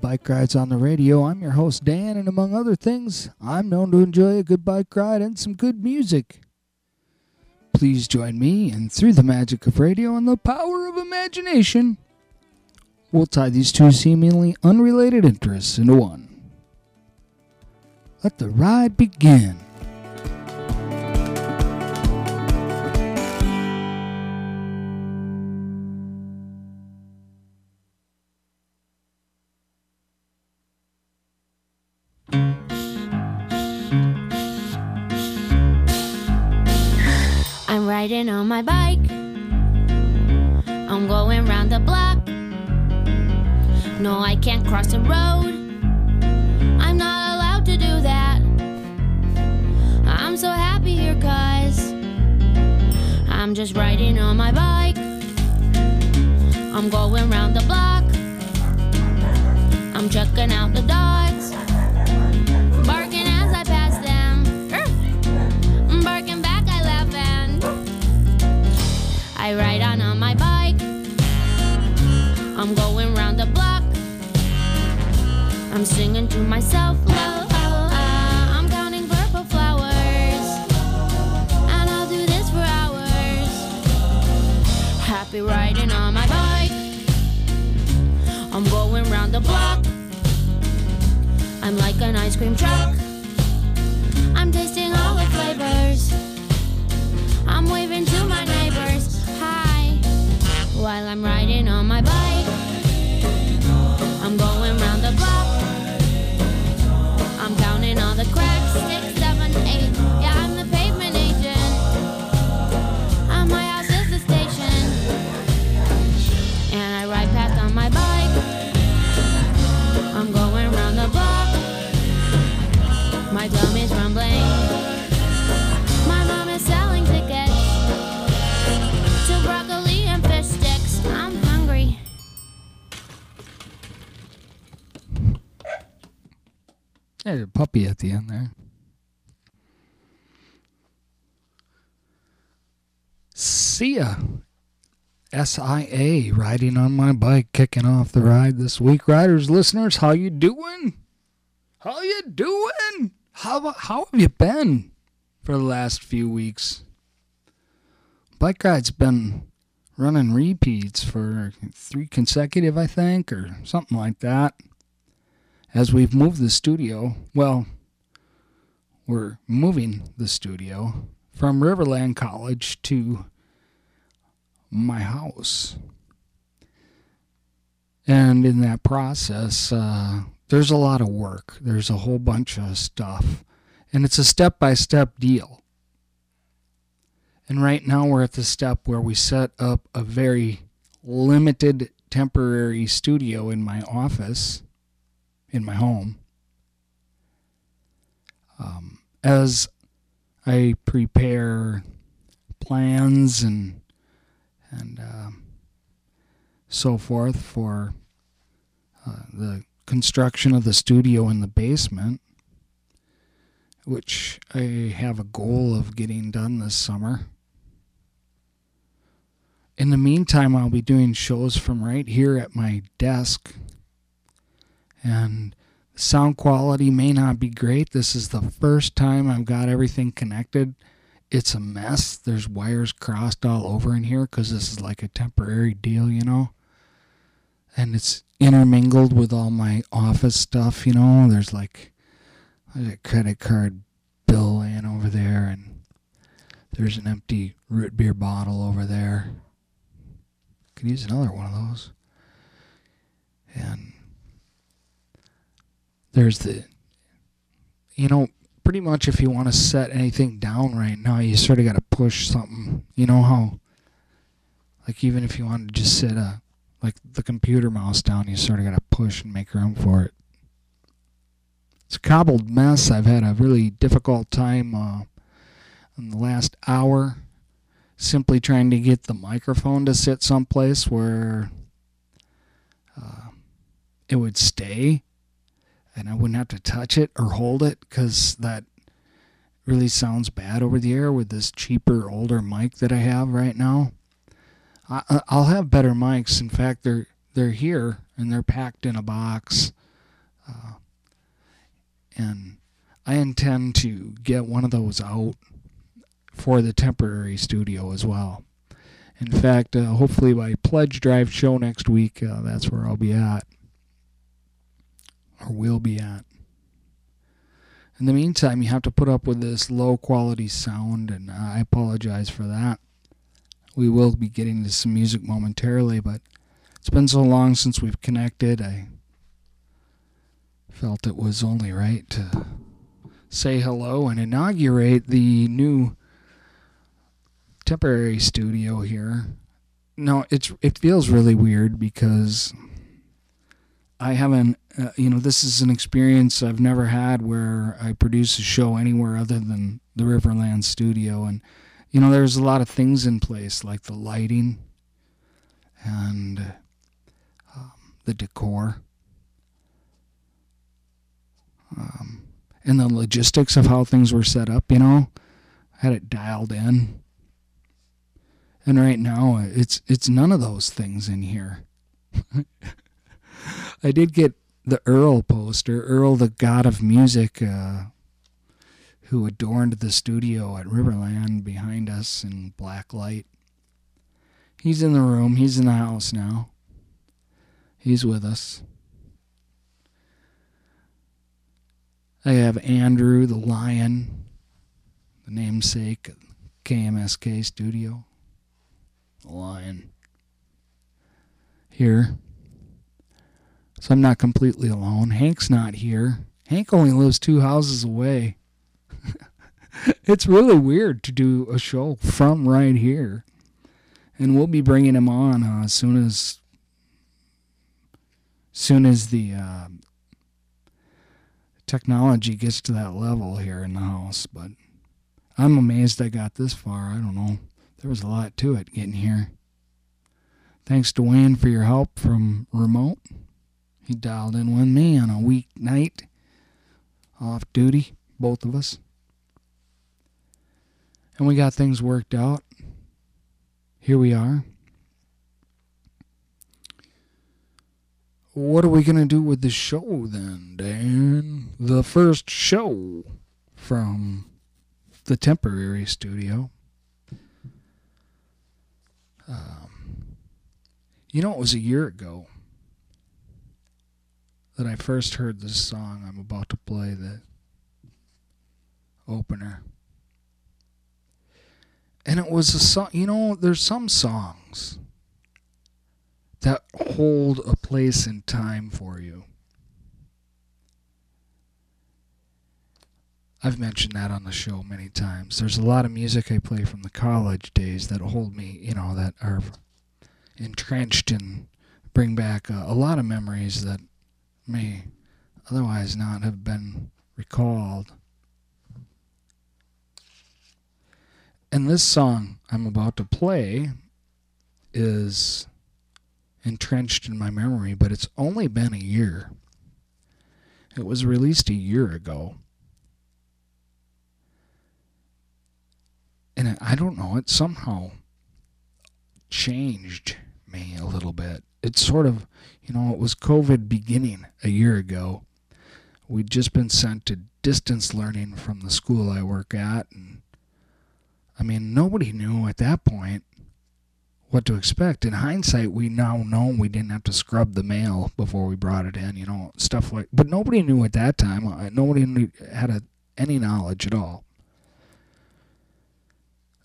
Bike Rides on the Radio. I'm your host, Dan, and among other things, I'm known to enjoy a good bike ride and some good music. Please join me, and through the magic of radio and the power of imagination, we'll tie these two seemingly unrelated interests into one. Let the ride begin. Riding on my bike. I'm going round the block. No, I can't cross the road. I'm not allowed to do that. I'm so happy here, guys. I'm just riding on my bike. I'm going round the block. I'm checking out the dogs. I'm singing to myself. La, la, la. I'm counting purple flowers. And I'll do this for hours. Happy riding on my bike. I'm going round the block. I'm like an ice cream truck. I'm tasting all the flavors. I'm waving to my neighbors. Hi. While I'm riding on my bike. I'm going There's a puppy at the end there. Sia. S-I-A, riding on my bike, kicking off the ride this week. Riders, listeners, how you doing? How you doing? How, how have you been for the last few weeks? Bike ride's been running repeats for three consecutive, I think, or something like that as we've moved the studio, well, we're moving the studio from Riverland College to my house. And in that process, uh, there's a lot of work. There's a whole bunch of stuff. And it's a step by step deal. And right now, we're at the step where we set up a very limited temporary studio in my office in my home. Um, as I prepare plans and and um so forth for uh, the construction of the studio in the basement, which I have a goal of getting done this summer. In the meantime, I'll be doing shows from right here at my desk and sound quality may not be great. This is the first time I've got everything connected. It's a mess. There's wires crossed all over in here because this is like a temporary deal, you know. And it's intermingled with all my office stuff, you know. There's like a credit card bill laying over there, and there's an empty root beer bottle over there. Could use another one of those. And there's the you know pretty much if you want to set anything down right now you sort of got to push something. You know how like even if you want to just set a like the computer mouse down you sort of got to push and make room for it. It's a cobbled mess. I've had a really difficult time uh, in the last hour simply trying to get the microphone to sit someplace where uh, it would stay and I wouldn't have to touch it or hold it because that really sounds bad over the air with this cheaper, older mic that I have right now. I, I'll have better mics. In fact, they're they're here and they're packed in a box. Uh, and I intend to get one of those out for the temporary studio as well. In fact, uh, hopefully by Pledge Drive show next week, uh, that's where I'll be at. Or will be at. In the meantime, you have to put up with this low quality sound, and uh, I apologize for that. We will be getting to some music momentarily, but it's been so long since we've connected, I felt it was only right to say hello and inaugurate the new temporary studio here. No, it's it feels really weird because I haven't, uh, you know, this is an experience I've never had where I produce a show anywhere other than the Riverland studio. And, you know, there's a lot of things in place like the lighting and um, the decor um, and the logistics of how things were set up, you know. I had it dialed in. And right now, it's it's none of those things in here. I did get the Earl poster, Earl, the god of music, uh, who adorned the studio at Riverland behind us in black light. He's in the room. He's in the house now. He's with us. I have Andrew the lion, the namesake of KMSK studio. The lion. Here. So I'm not completely alone. Hank's not here. Hank only lives two houses away. it's really weird to do a show from right here. And we'll be bringing him on uh, as soon as soon as the uh, technology gets to that level here in the house. But I'm amazed I got this far. I don't know. There was a lot to it getting here. Thanks to Wayne for your help from remote. He dialed in with me on a weeknight, off duty, both of us. And we got things worked out. Here we are. What are we going to do with the show then, Dan? The first show from the temporary studio. Um, you know, it was a year ago that I first heard this song I'm about to play, the opener. And it was a song, you know, there's some songs that hold a place in time for you. I've mentioned that on the show many times. There's a lot of music I play from the college days that hold me, you know, that are entrenched and bring back a, a lot of memories that may otherwise not have been recalled. And this song I'm about to play is entrenched in my memory, but it's only been a year. It was released a year ago. And I don't know, it somehow changed me a little bit. It's sort of you know, it was COVID beginning a year ago. We'd just been sent to distance learning from the school I work at. And I mean, nobody knew at that point what to expect. In hindsight, we now know we didn't have to scrub the mail before we brought it in, you know, stuff like But nobody knew at that time. Uh, nobody knew, had a, any knowledge at all.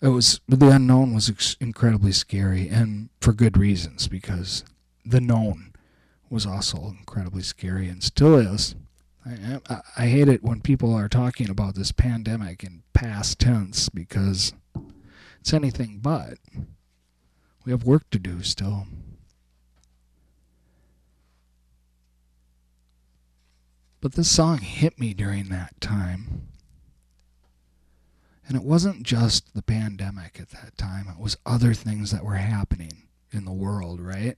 It was the unknown was incredibly scary, and for good reasons, because the known was also incredibly scary and still is. I, I, I hate it when people are talking about this pandemic in past tense because it's anything but. We have work to do still. But this song hit me during that time. And it wasn't just the pandemic at that time, it was other things that were happening in the world, right?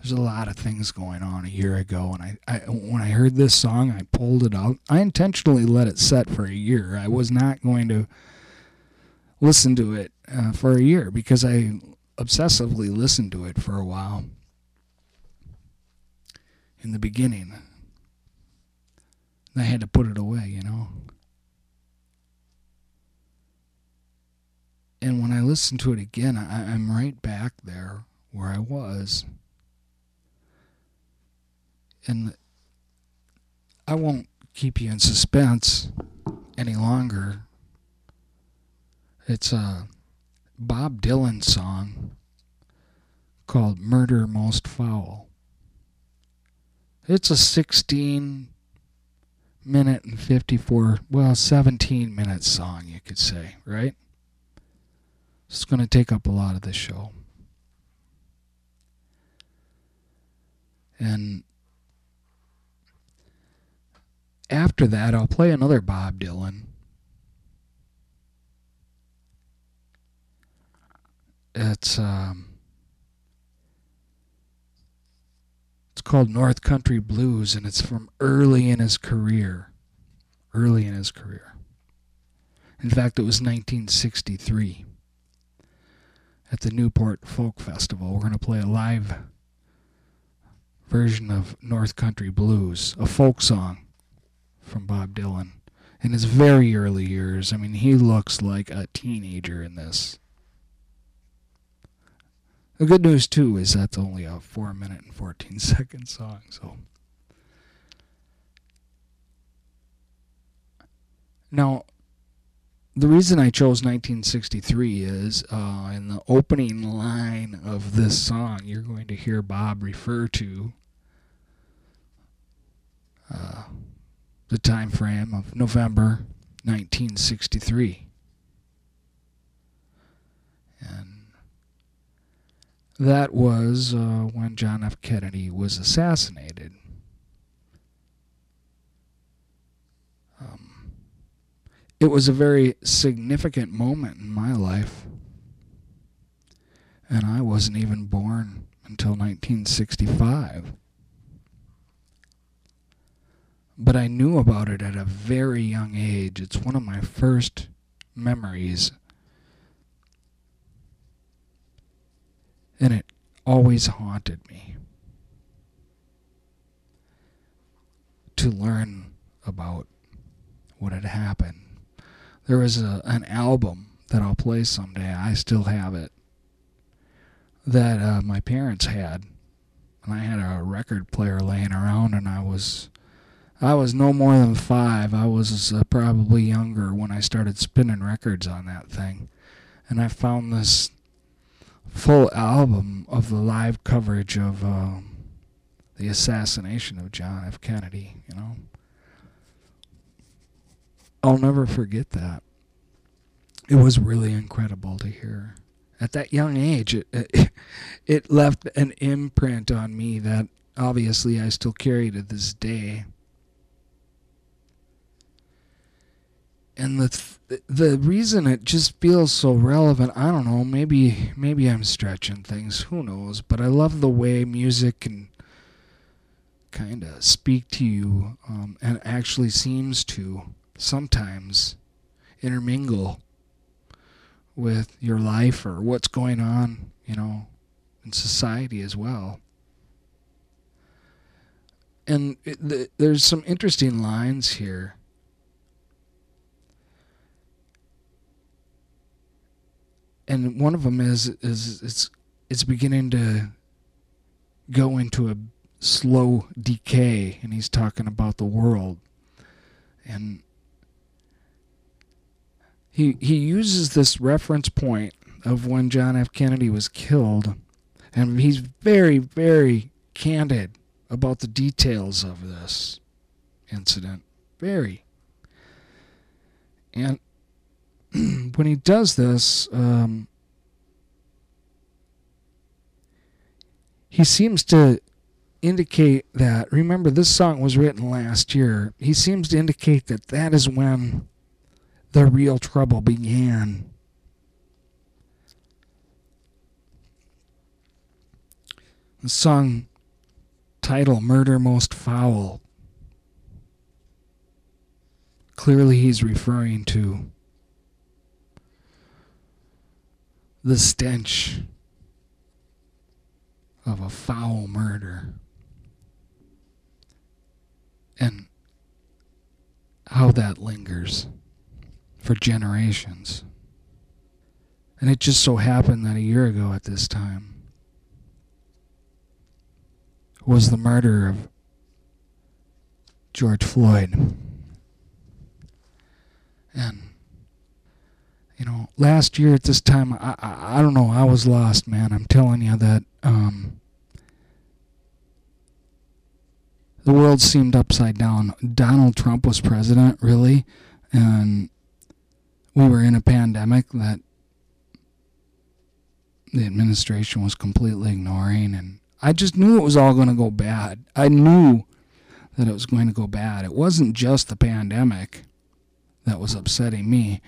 There's a lot of things going on a year ago, and I, I when I heard this song, I pulled it out. I intentionally let it set for a year. I was not going to listen to it uh, for a year because I obsessively listened to it for a while in the beginning. I had to put it away, you know. And when I listen to it again, I, I'm right back there where I was. And I won't keep you in suspense any longer. It's a Bob Dylan song called Murder Most Foul. It's a 16 minute and 54, well, 17 minute song, you could say, right? It's going to take up a lot of the show. And after that, I'll play another Bob Dylan. It's um, it's called North Country Blues, and it's from early in his career. Early in his career. In fact, it was 1963 at the Newport Folk Festival. We're going to play a live version of North Country Blues, a folk song from Bob Dylan in his very early years. I mean, he looks like a teenager in this. The good news, too, is that's only a 4 minute and 14 second song, so. Now, the reason I chose 1963 is uh, in the opening line of this song, you're going to hear Bob refer to uh, the time frame of November 1963. And that was uh, when John F. Kennedy was assassinated. Um, it was a very significant moment in my life. And I wasn't even born until 1965 but I knew about it at a very young age. It's one of my first memories. And it always haunted me to learn about what had happened. There was a, an album that I'll play someday. I still have it. That uh, my parents had. And I had a record player laying around, and I was I was no more than five. I was uh, probably younger when I started spinning records on that thing. And I found this full album of the live coverage of uh, the assassination of John F. Kennedy, you know. I'll never forget that. It was really incredible to hear. At that young age, it, it, it left an imprint on me that obviously I still carry to this day. And the the reason it just feels so relevant, I don't know, maybe maybe I'm stretching things, who knows, but I love the way music can kind of speak to you um, and actually seems to sometimes intermingle with your life or what's going on, you know, in society as well. And it, there's some interesting lines here and one of them is is it's it's beginning to go into a slow decay and he's talking about the world. And he he uses this reference point of when John F. Kennedy was killed and he's very very candid about the details of this incident. Very. And when he does this, um, he seems to indicate that. Remember, this song was written last year. He seems to indicate that that is when the real trouble began. The song title, Murder Most Foul. Clearly, he's referring to the stench of a foul murder and how that lingers for generations. And it just so happened that a year ago at this time was the murder of George Floyd. And you know, last year at this time, I, I, I don't know, I was lost, man. I'm telling you that um, the world seemed upside down. Donald Trump was president, really, and we were in a pandemic that the administration was completely ignoring, and I just knew it was all going to go bad. I knew that it was going to go bad. It wasn't just the pandemic that was upsetting me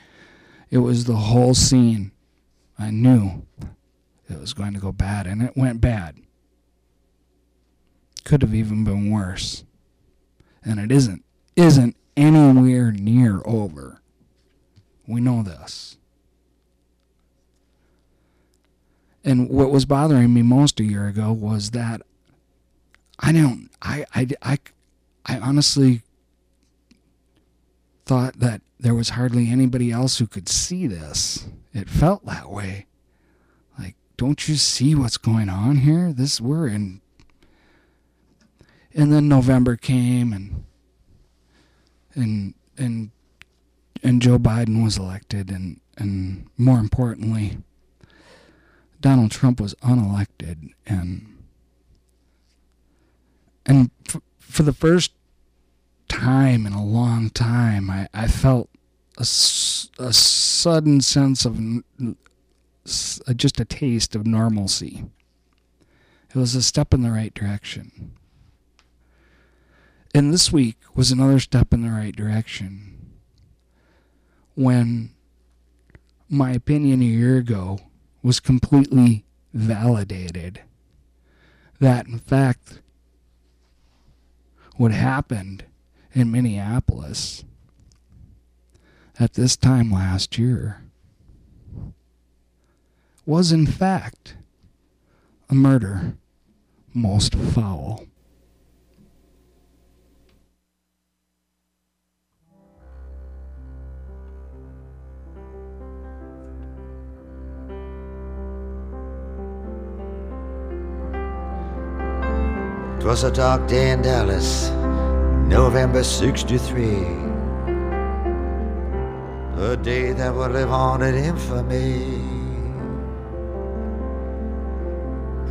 it was the whole scene. I knew it was going to go bad, and it went bad. Could have even been worse. And it isn't isn't anywhere near over. We know this. And what was bothering me most a year ago was that I don't I I I, I honestly thought that there was hardly anybody else who could see this. It felt that way. Like, don't you see what's going on here? This we're in. And then November came, and and and and Joe Biden was elected, and and more importantly, Donald Trump was unelected, and and f- for the first time in a long time, I, I felt a, a sudden sense of uh, just a taste of normalcy. It was a step in the right direction. And this week was another step in the right direction when my opinion a year ago was completely validated. That, in fact, what happened in Minneapolis at this time last year was in fact a murder most foul. It was a dark day in Dallas, November 63 a day that will live on in infamy.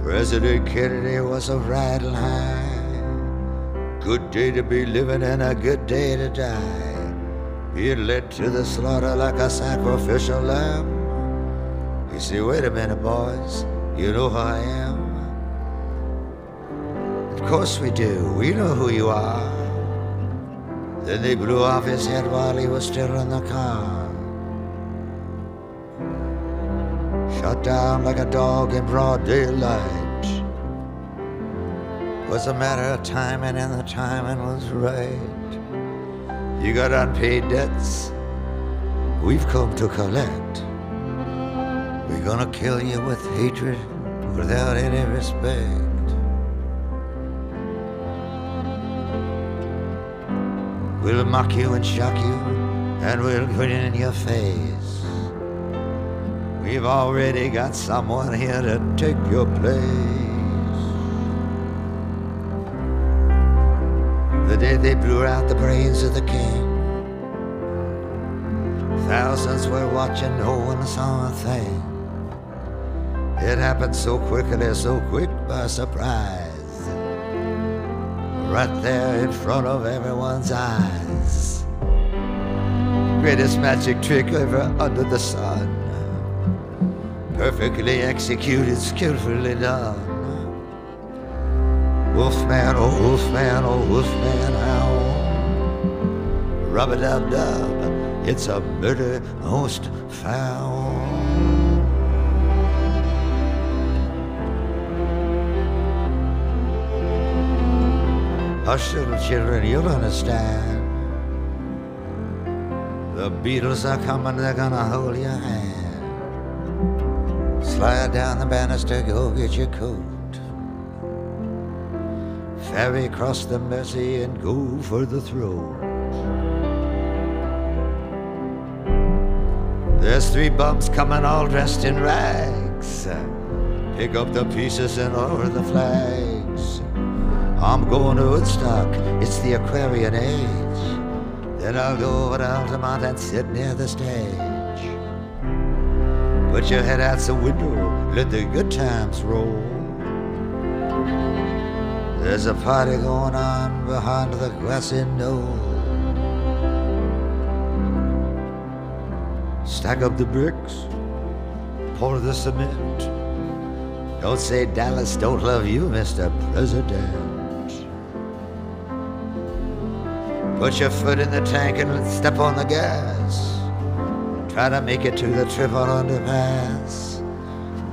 President Kennedy was a riding high. Good day to be living and a good day to die. Being led to the slaughter like a sacrificial lamb. You say, wait a minute, boys, you know who I am? Of course we do. We know who you are. Then they blew off his head while he was still in the car. Shot down like a dog in broad daylight. Was a matter of timing, and the timing was right. You got unpaid debts. We've come to collect. We're gonna kill you with hatred without any respect. We'll mock you and shock you, and we'll grin in your face. We've already got someone here to take your place. The day they blew out the brains of the king, thousands were watching, no one saw a thing. It happened so quickly, so quick by surprise. Right there in front of everyone's eyes. Greatest magic trick ever under the sun perfectly executed, skillfully done. Wolfman, oh wolfman, oh wolfman, how? Rub a dub dub, It's a murder most foul. Hush, little children, you'll understand. The Beatles are coming, they're gonna hold your hand. Slide down the banister, go get your coat. Ferry across the Mersey and go for the throat. There's three bums coming all dressed in rags. Pick up the pieces and lower the flags. I'm going to Woodstock, it's the Aquarian age. Then I'll go over to Altamont and sit near the stage. Put your head out the window, let the good times roll. There's a party going on behind the grassy knoll. Stack up the bricks, pour the cement. Don't say Dallas don't love you, Mr. President. Put your foot in the tank and step on the gas. Try to make it to the triple underpass.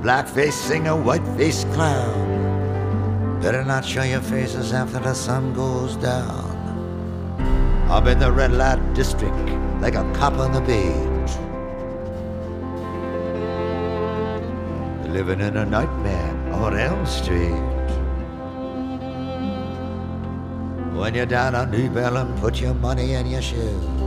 Blackface singer, whiteface clown. Better not show your faces after the sun goes down. I'm in the red light district like a cop on the beat. Living in a nightmare on Elm Street. When you're down on Deep Ellum, put your money in your shoe.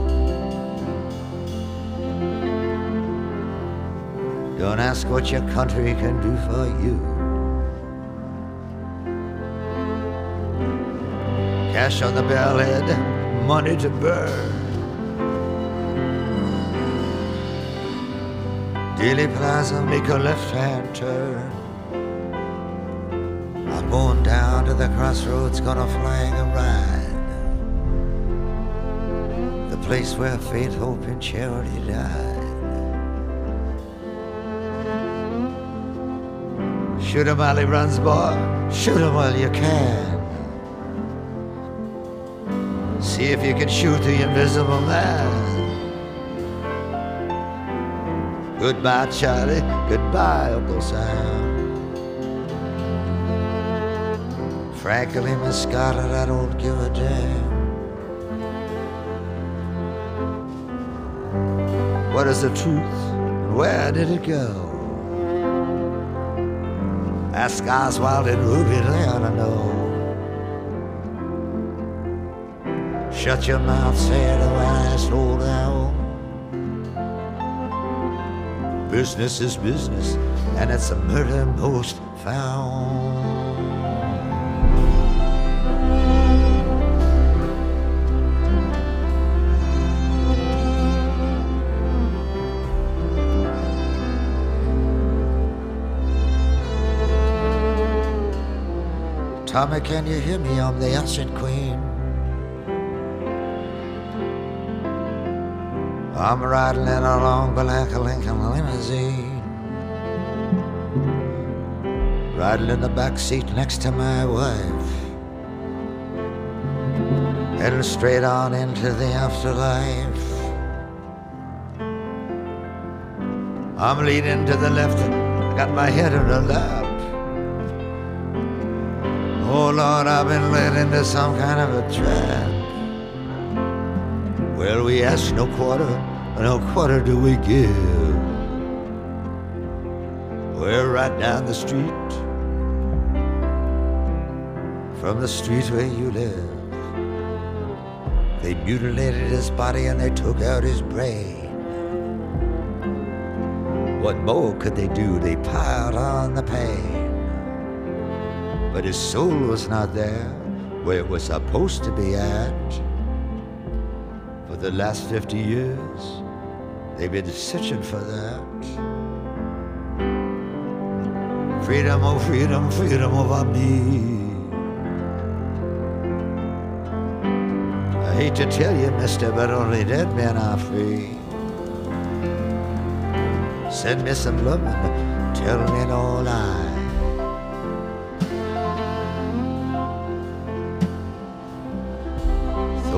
Don't ask what your country can do for you. Cash on the barrelhead, money to burn. Dealey Plaza, make a left-hand turn. I'm going down to the crossroads, gonna flag a ride. The place where faith, hope, and charity died. Shoot him while he runs, boy. Shoot him while you can. See if you can shoot the invisible man. Goodbye, Charlie. Goodbye, Uncle Sam. Frankly, Miss Scarlett, I don't give a damn. What is the truth? Where did it go? Ask Oswald and Ruby, they I know. Shut your mouth, say the last old owl. Business is business, and it's a murder most foul. Tommy, can you hear me? I'm the Acid Queen. I'm riding along in a long black Lincoln limousine. Riding in the back seat next to my wife. Heading straight on into the afterlife. I'm leaning to the left and got my head in her lap. Oh Lord, I've been led into some kind of a trap. Well, we ask no quarter, no quarter do we give. We're right down the street from the street where you live. They mutilated his body and they took out his brain. What more could they do? They piled on the pain. But his soul was not there where it was supposed to be at. For the last 50 years, they've been searching for that. Freedom, oh freedom, freedom over me. I hate to tell you, mister, but only dead men are free. Send me some loving, tell me no lie.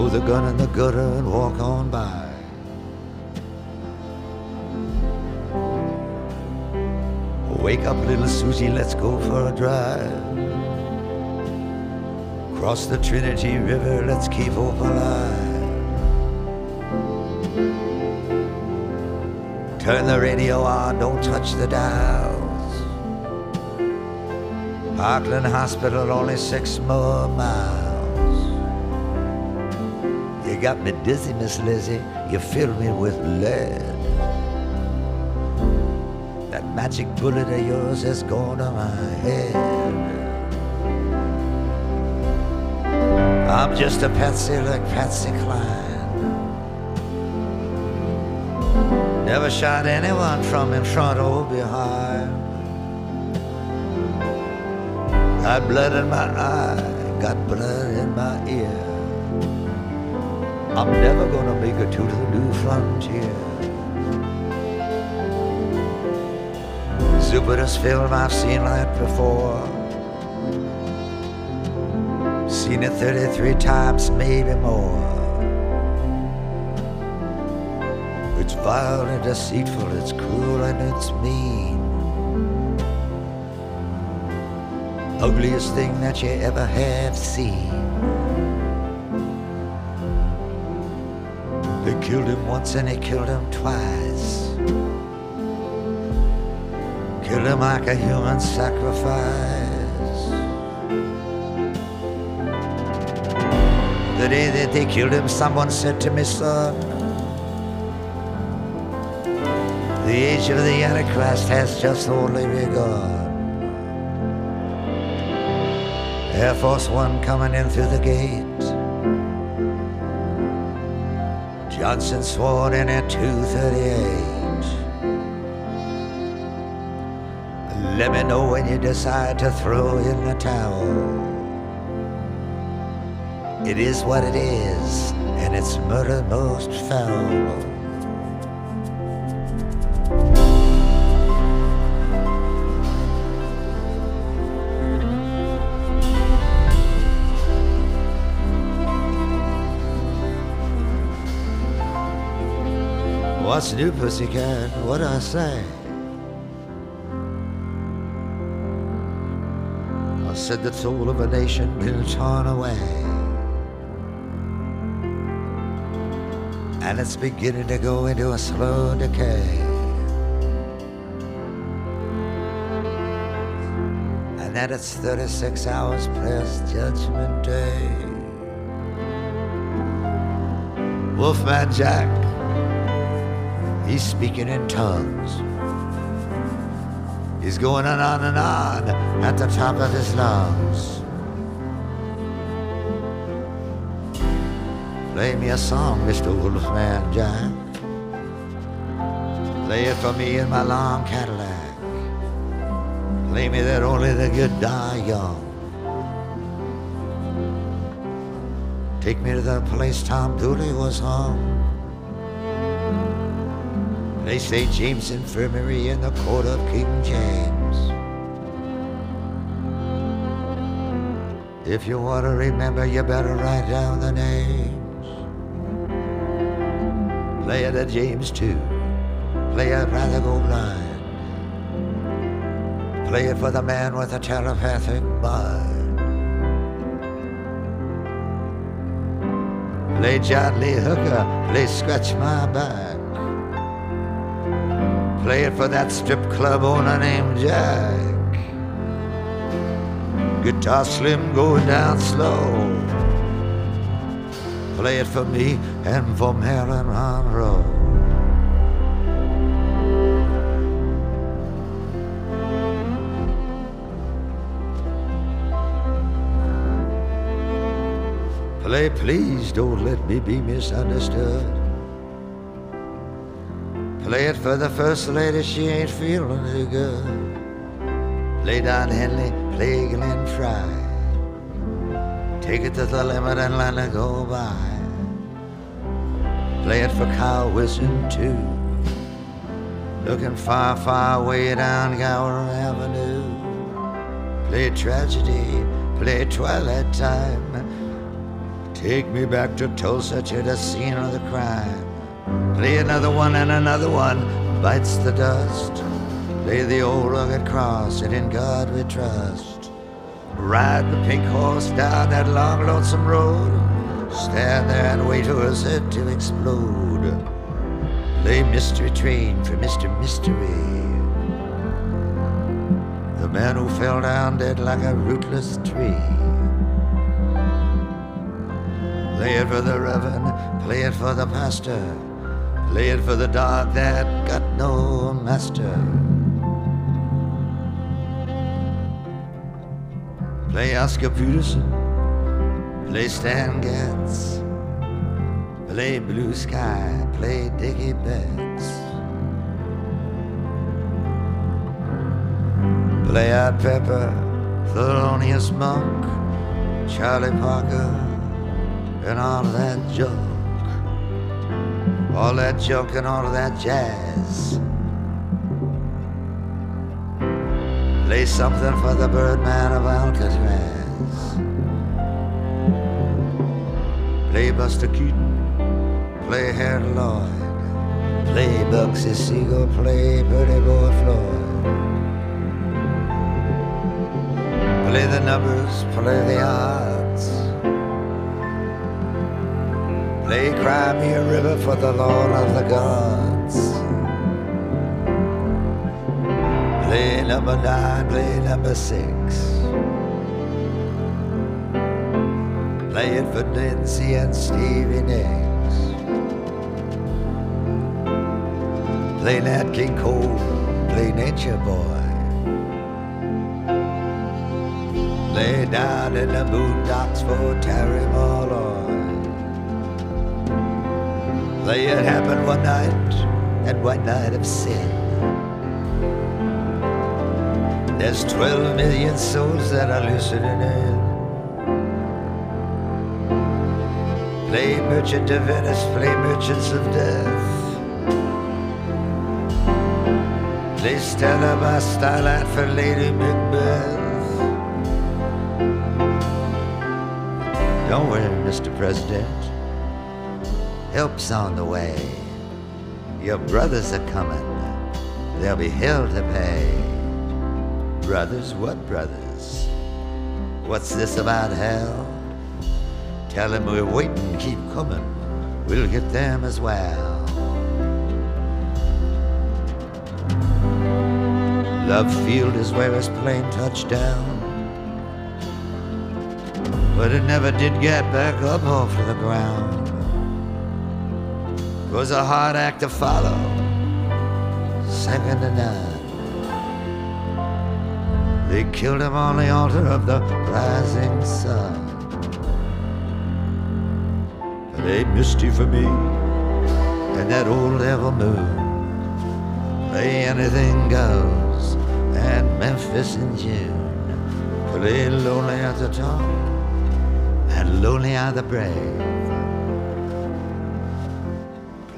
throw the gun in the gutter and walk on by. Wake up, little Susie, let's go for a drive. Cross the Trinity River, let's keep hope alive. Turn the radio on, don't touch the dials. Parkland Hospital, only six more miles. Got me dizzy, Miss Lizzie, you fill me with lead. That magic bullet of yours has gone to my head. I'm just a patsy like Patsy Cline. Never shot anyone from in front or behind. Got blood in my eye, got blood in my ear. I'm never gonna make it to the new frontier. Zapruder's film I've seen like before. Seen it 33 times, maybe more. It's vile and deceitful, it's cruel and it's mean. Ugliest thing that you ever have seen. Killed him once and he killed him twice. Killed him like a human sacrifice. The day that they killed him, someone said to me, son, the age of the Antichrist has just only begun. Air Force One coming in through the gate. Johnson sworn in at 238. Let me know when you decide to throw in the towel. It is what it is, and it's murder most foul. What's new, pussycat? What I say? I said the soul of a nation been torn away. And it's beginning to go into a slow decay. And that it's 36 hours past Judgment Day. Wolfman Jack He's speaking in tongues. He's going on and on at the top of his lungs. Play me a song, Mr. Wolfman Jack. Play it for me in my long Cadillac. Play me that only the good die young. Take me to the place Tom Dooley was hung. They say James Infirmary in the court of King James. If you want to remember, you better write down the names. Play it at James 2. Play it rather go blind. Play it for the man with a telepathic mind. Play John Lee Hooker. Play Scratch My Back. Play it for that strip club owner named Jack. Guitar slim going down slow. Play it for me and for Marilyn Monroe. Play, please don't let me be misunderstood. Play it for the first lady, she ain't feeling too good. Play Don Henley, play Glenn Frey. Take it to the limit and let it go by. Play it for Karl Wirsum too. Looking far, far way down Gower Avenue. Play tragedy, play twilight time. Take me back to Tulsa to the scene of the crime. Play another one and another one bites the dust. Lay the old rugged cross, and in God we trust. Ride the pink horse down that long, lonesome road. Stand there and wait for head to explode. Play mystery train for Mr. Mystery. The man who fell down dead like a rootless tree. Play it for the reverend, play it for the pastor, play it for the dog that got no master. Play Oscar Peterson, play Stan Getz, play Blue Sky, play Dickey Betts. Play Art Pepper, Thelonious Monk, Charlie Parker, and all that junk. All that junk and all that jazz. Play something for the Birdman of Alcatraz. Play Buster Keaton, play Harold Lloyd, play Bugsy Siegel, play Pretty Boy Floyd. Play the numbers, play the odds. Play Cry Me a River for the Lord of the Gods. Play number nine, play number six. Play it for Nancy and Stevie Nicks. Play Nat King Cole, play Nature Boy. Lay down in the boondocks for Terry Malloy. Play it happened one night, and one night of sin. There's 12 million souls that are listening in. Play Merchant of Venice, play Merchants of Death. Play Stella by Starlight for Lady Macbeth. Don't worry, Mr. President. Help's on the way. Your brothers are coming. There'll be hell to pay. Brothers, what brothers? What's this about hell? Tell them we're waiting, keep coming. We'll get them as well. Love Field is where his plane touched down. But it never did get back up off the ground. Was a hard act to follow, second to none. They killed him on the altar of the rising sun. Play Misty for me and that old devil moon. Play anything goes at Memphis in June. Play lonely at the top and lonely at the brave.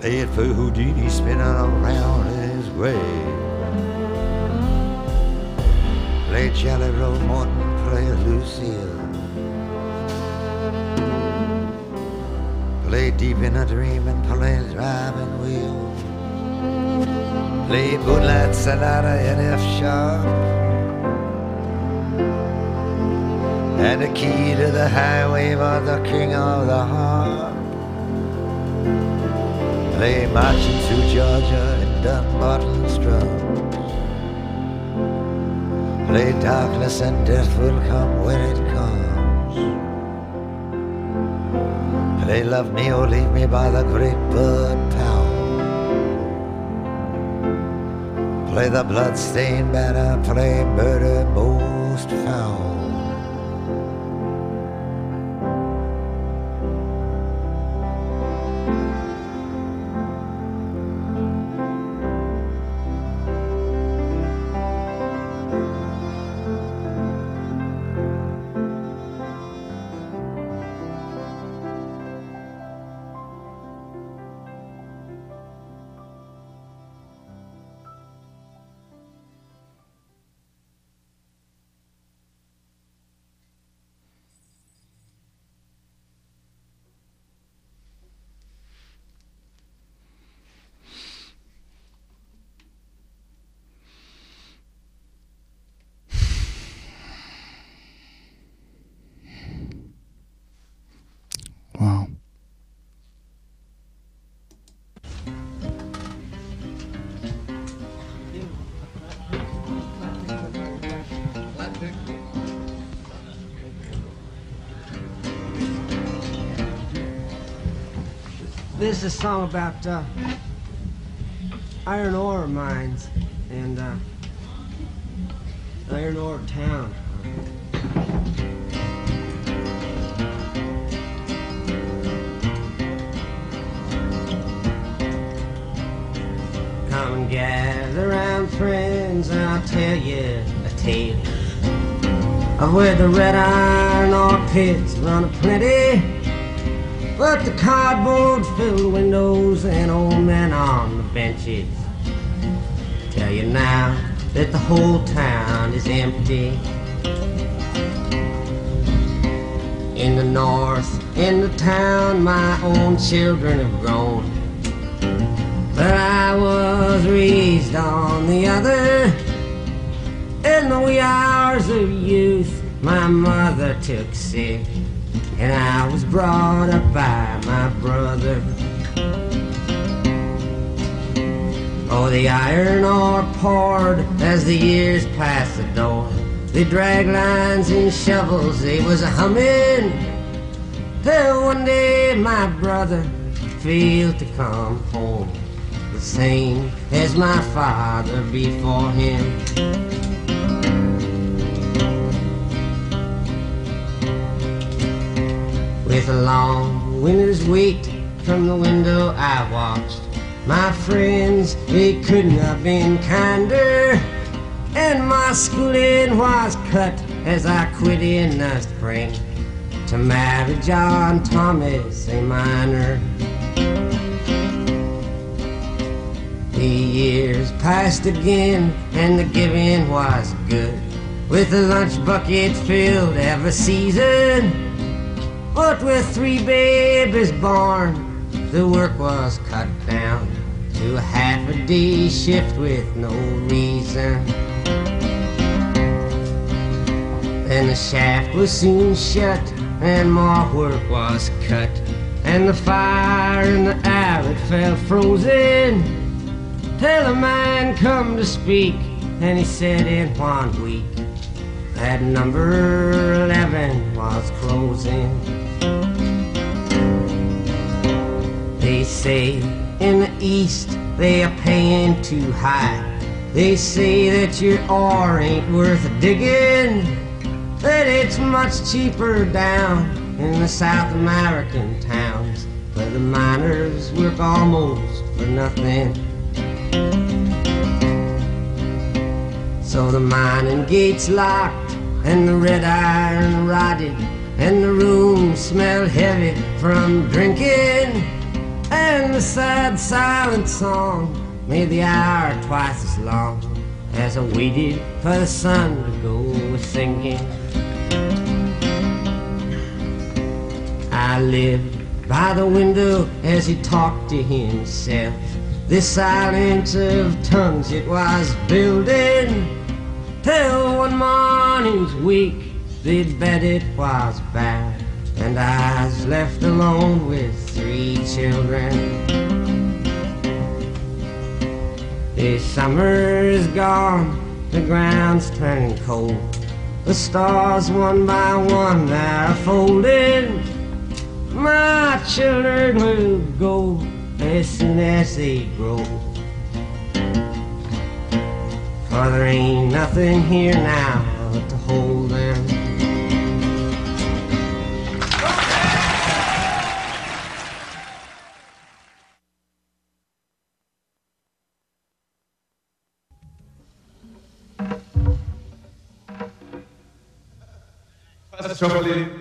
Play it for Houdini spinning around in his grave. Play Jelly Roll Morton, play Lucille. Play Deep in a Dream and play Driving Wheel. Play Moonlight Sonata in F sharp. And the key to the highway for the king of the harp. Play marching through Georgia in Dumbarton's drums. Play darkness and death will come when it comes. Play love me or leave me by the great Bud Powell. Play the bloodstained banner, play murder most This is a song about uh, iron ore mines and uh, iron ore town. Come and gather round, friends, and I'll tell you a tale of where the red iron ore pits run a plenty. But the cardboard filled windows and old men on the benches tell you now that the whole town is empty. In the north, in the town, my own children have grown. But I was raised on the other. In the wee hours of youth, my mother took sick, and I was brought up by my brother. Oh, the iron ore poured as the years passed the door. They dragged lines and shovels, they was a humming. Till one day my brother failed to come home, the same as my father before him. With a long winter's wait from the window I watched. My friends, they couldn't have been kinder. And my schooling was cut as I quit in the spring to marry John Thomas, a miner. The years passed again, and the giving was good. With a lunch bucket filled every season. But with three babies born, the work was cut down to a half a day shift with no reason. Then the shaft was soon shut, and more work was cut. And the fire in the it fell frozen. Till a man come to speak, and he said in one week that number 11 was closing. They say in the East they are paying too high. They say that your ore ain't worth digging, that it's much cheaper down in the South American towns where the miners work almost for nothing. So the mining gates locked and the red iron rotted and the room smelled heavy from drinking. And the sad, silent song made the hour twice as long as I waited for the sun to go sinking. I lived by the window as he talked to himself. This silence of tongues it was building till one morning's week they'd bet it was bad and I was left alone with three children. The summer is gone, the ground's turning cold. The stars one by one are folding. My children will go as soon as they grow. For there ain't nothing here now trouble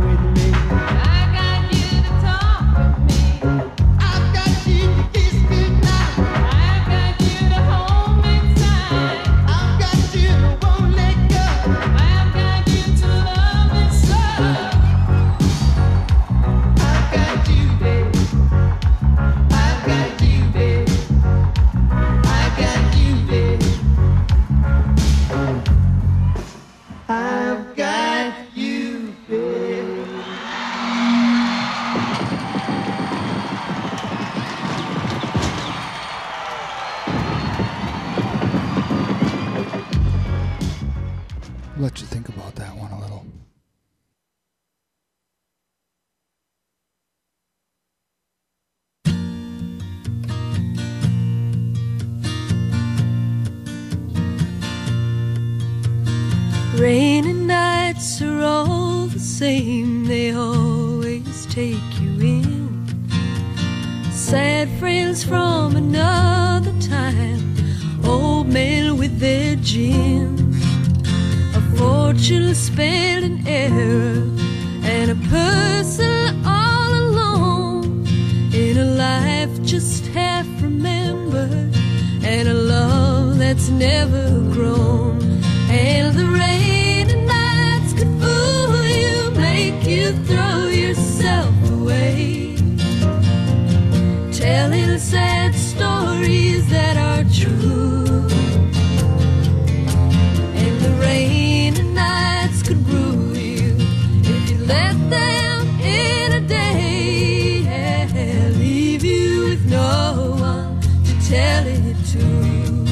with me. too.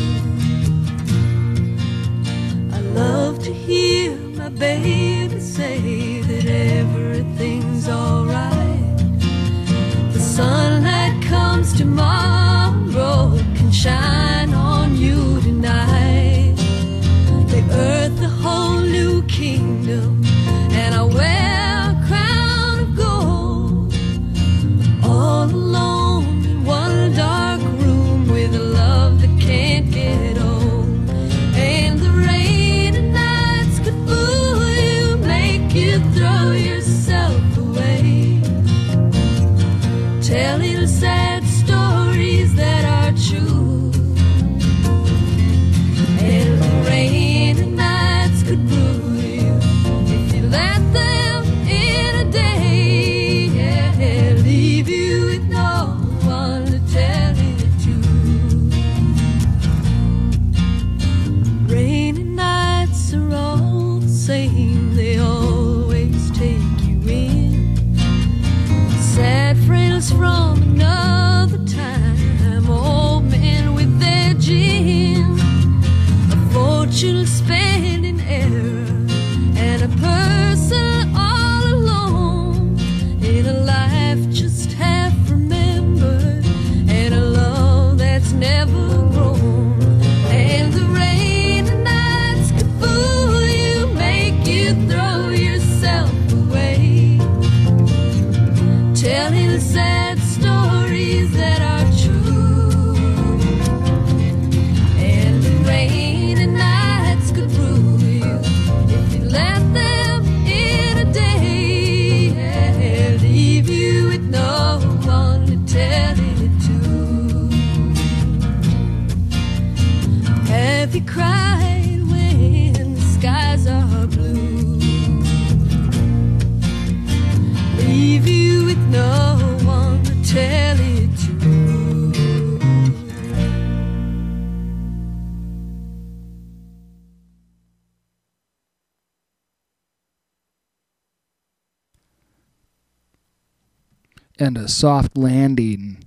I love to hear my baby say that everything's alright. The sunlight comes tomorrow, can shine. And a soft landing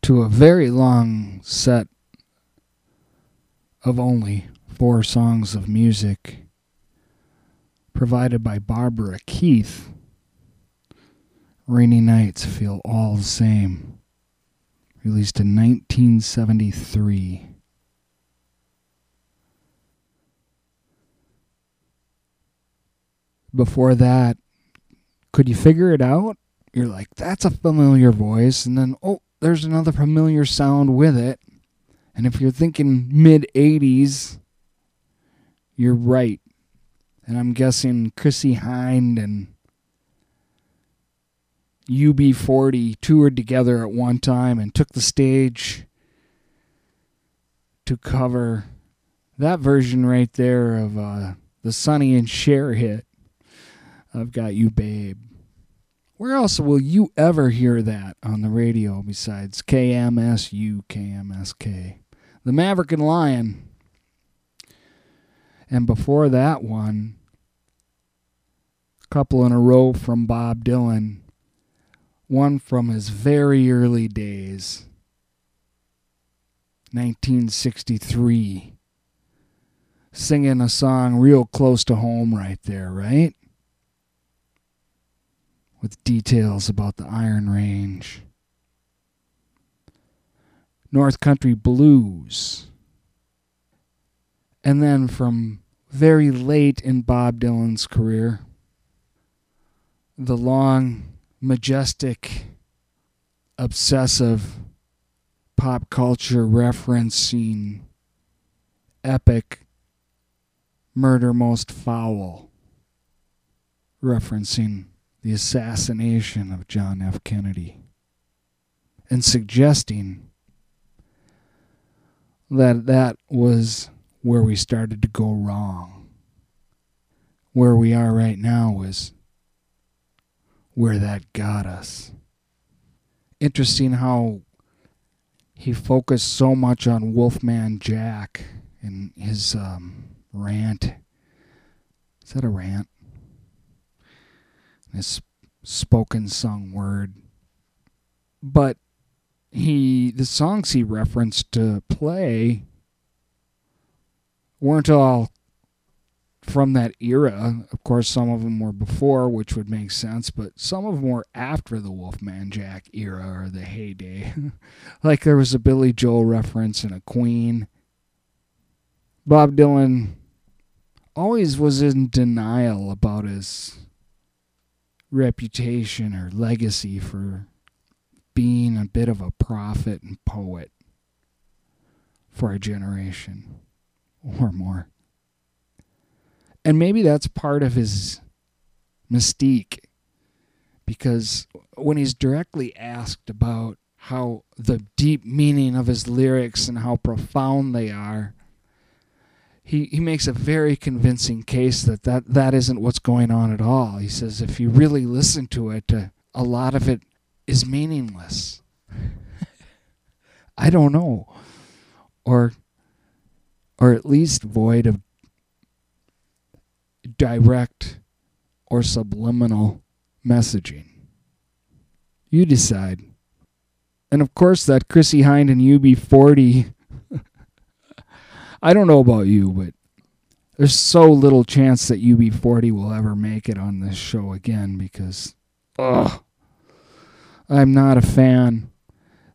to a very long set of only four songs of music provided by Barbara Keith. Rainy Nights Feel All the Same, released in 1973. Before that, could you figure it out? You're like, that's a familiar voice, and then, oh, there's another familiar sound with it. And if you're thinking mid 80s, you're right. And I'm guessing Chrissie Hynde and UB40 toured together at one time and took the stage to cover that version right there of uh, the Sonny and Cher hit. I've got you, babe. Where else will you ever hear that on the radio besides KMSU, KMSK? The Maverick and Lion. And before that one, a couple in a row from Bob Dylan one from his very early days, 1963, singing a song real close to home right there, right? With details about the Iron Range. North Country Blues. And then from very late in Bob Dylan's career, the long majestic, obsessive pop culture referencing epic murder most foul, referencing the assassination of John F. Kennedy, and suggesting that that was where we started to go wrong. Where we are right now is where that got us. Interesting how he focused so much on Wolfman Jack in his um, rant. Is that a rant? His spoken sung word. But he the songs he referenced to play weren't all from that era. Of course, some of them were before, which would make sense, but some of them were after the Wolfman Jack era or the heyday. like there was a Billy Joel reference and a Queen. Bob Dylan always was in denial about his reputation or legacy for being a bit of a prophet and poet for a generation or more. And maybe that's part of his mystique because when he's directly asked about how the deep meaning of his lyrics and how profound they are, he, he makes a very convincing case that, that that isn't what's going on at all. He says if you really listen to it, uh, a lot of it is meaningless. I don't know. Or or at least void of direct or subliminal messaging. You decide. And of course, that Chrissie Hynde and UB40. I don't know about you, but there's so little chance that UB40 will ever make it on this show again because, ugh, I'm not a fan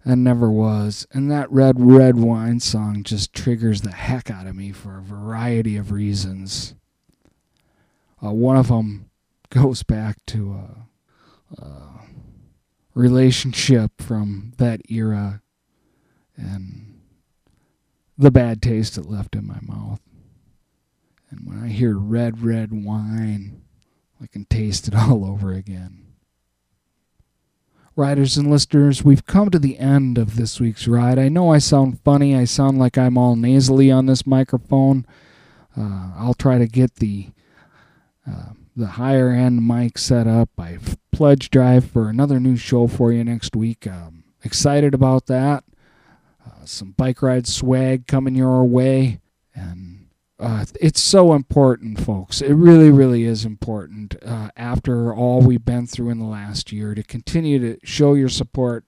and never was. And that Red Red Wine song just triggers the heck out of me for a variety of reasons. Uh, one of them goes back to a, a relationship from that era and the bad taste it left in my mouth. And when I hear red, red wine, I can taste it all over again. Riders and listeners, we've come to the end of this week's ride. I know I sound funny. I sound like I'm all nasally on this microphone. Uh, I'll try to get the uh, the higher end mic set up. I've pledge drive for another new show for you next week. Um, excited about that. Uh, some bike ride swag coming your way, and uh, it's so important, folks. It really, really is important uh, after all we've been through in the last year to continue to show your support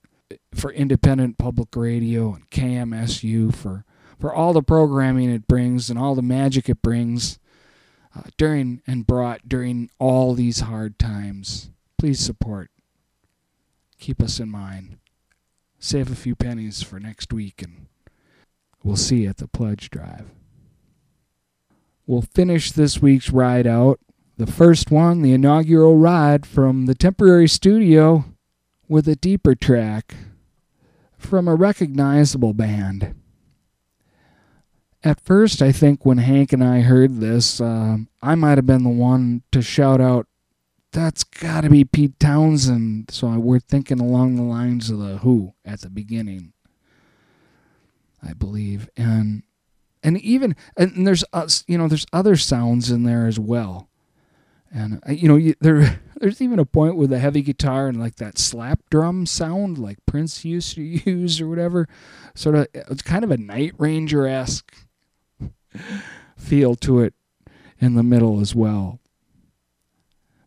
for independent public radio and KMSU for, for all the programming it brings and all the magic it brings uh, during and brought during all these hard times. Please support. Keep us in mind. Save a few pennies for next week, and we'll see at the pledge drive. We'll finish this week's ride out. The first one, the inaugural ride from the temporary studio with a deeper track from a recognizable band. At first, I think when Hank and I heard this, uh, I might have been the one to shout out, That's got to be Pete Townshend. So we're thinking along the lines of The Who at the beginning, I believe. And and even and there's us you know there's other sounds in there as well and uh, you know you, there there's even a point with the heavy guitar and like that slap drum sound like prince used to use or whatever sort of it's kind of a night ranger-esque feel to it in the middle as well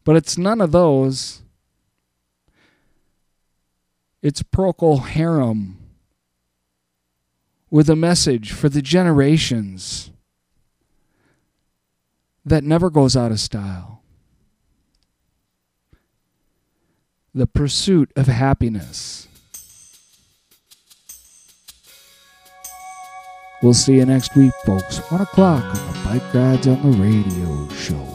but it's none of those it's procol harum with a message for the generations that never goes out of style. The pursuit of happiness. We'll see you next week, folks. One o'clock on the Bike Rides on the Radio show.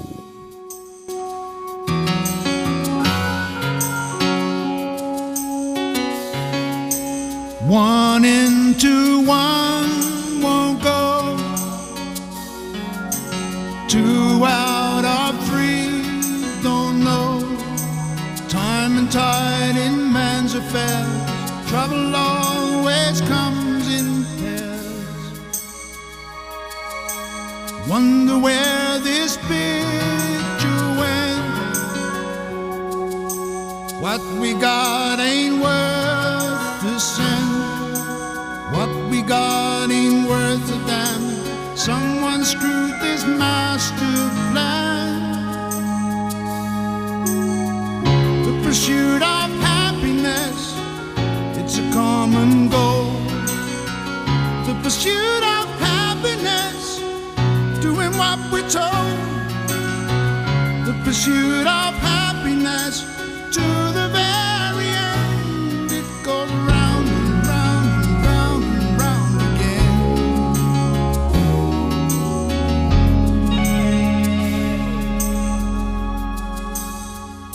One into one won't go. Two out of three don't know. Time and tide in man's affairs. Trouble always comes in pairs. Wonder where this picture went. What we got ain't Got ain't worth a damn. Someone screwed this master plan. The pursuit of happiness, it's a common goal. The pursuit of happiness, doing what we're told. The pursuit of happiness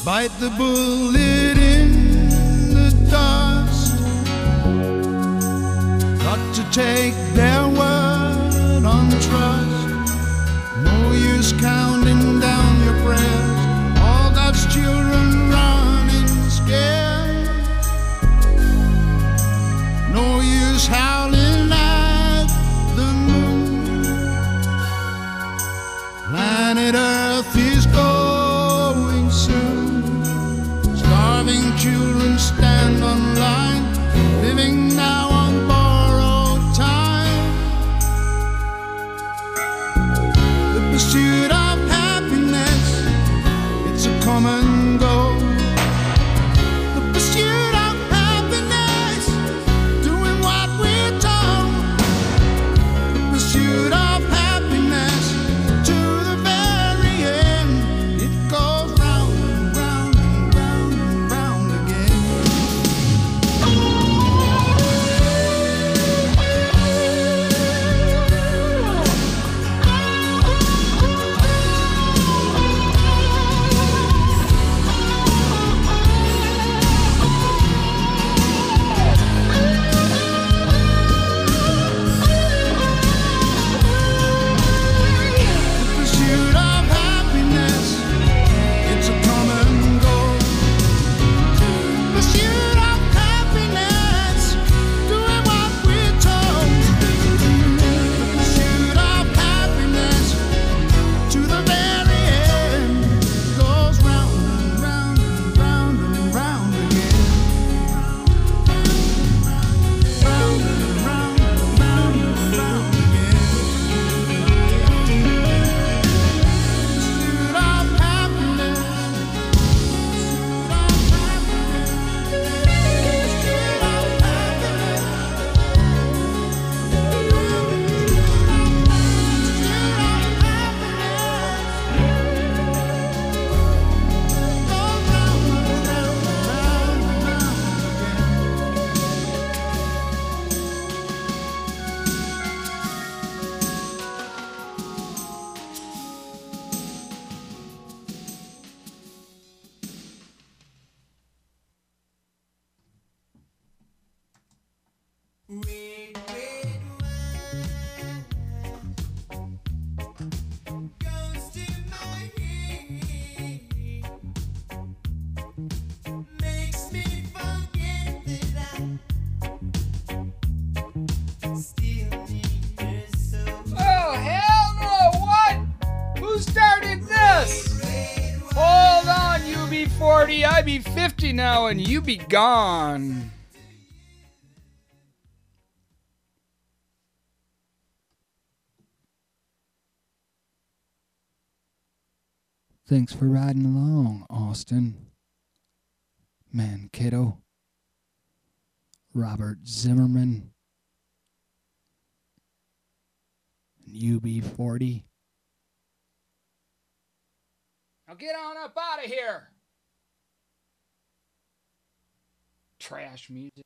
Bite the bullet in the dust. Got to take their word on trust. No use counting down your prayers. All God's children running scared. No use howling The pursuit 40, I be 50 now, and you be gone. Thanks for riding along, Austin. Mankato. Robert Zimmerman. and UB40. Now get on up out of here. Trash music.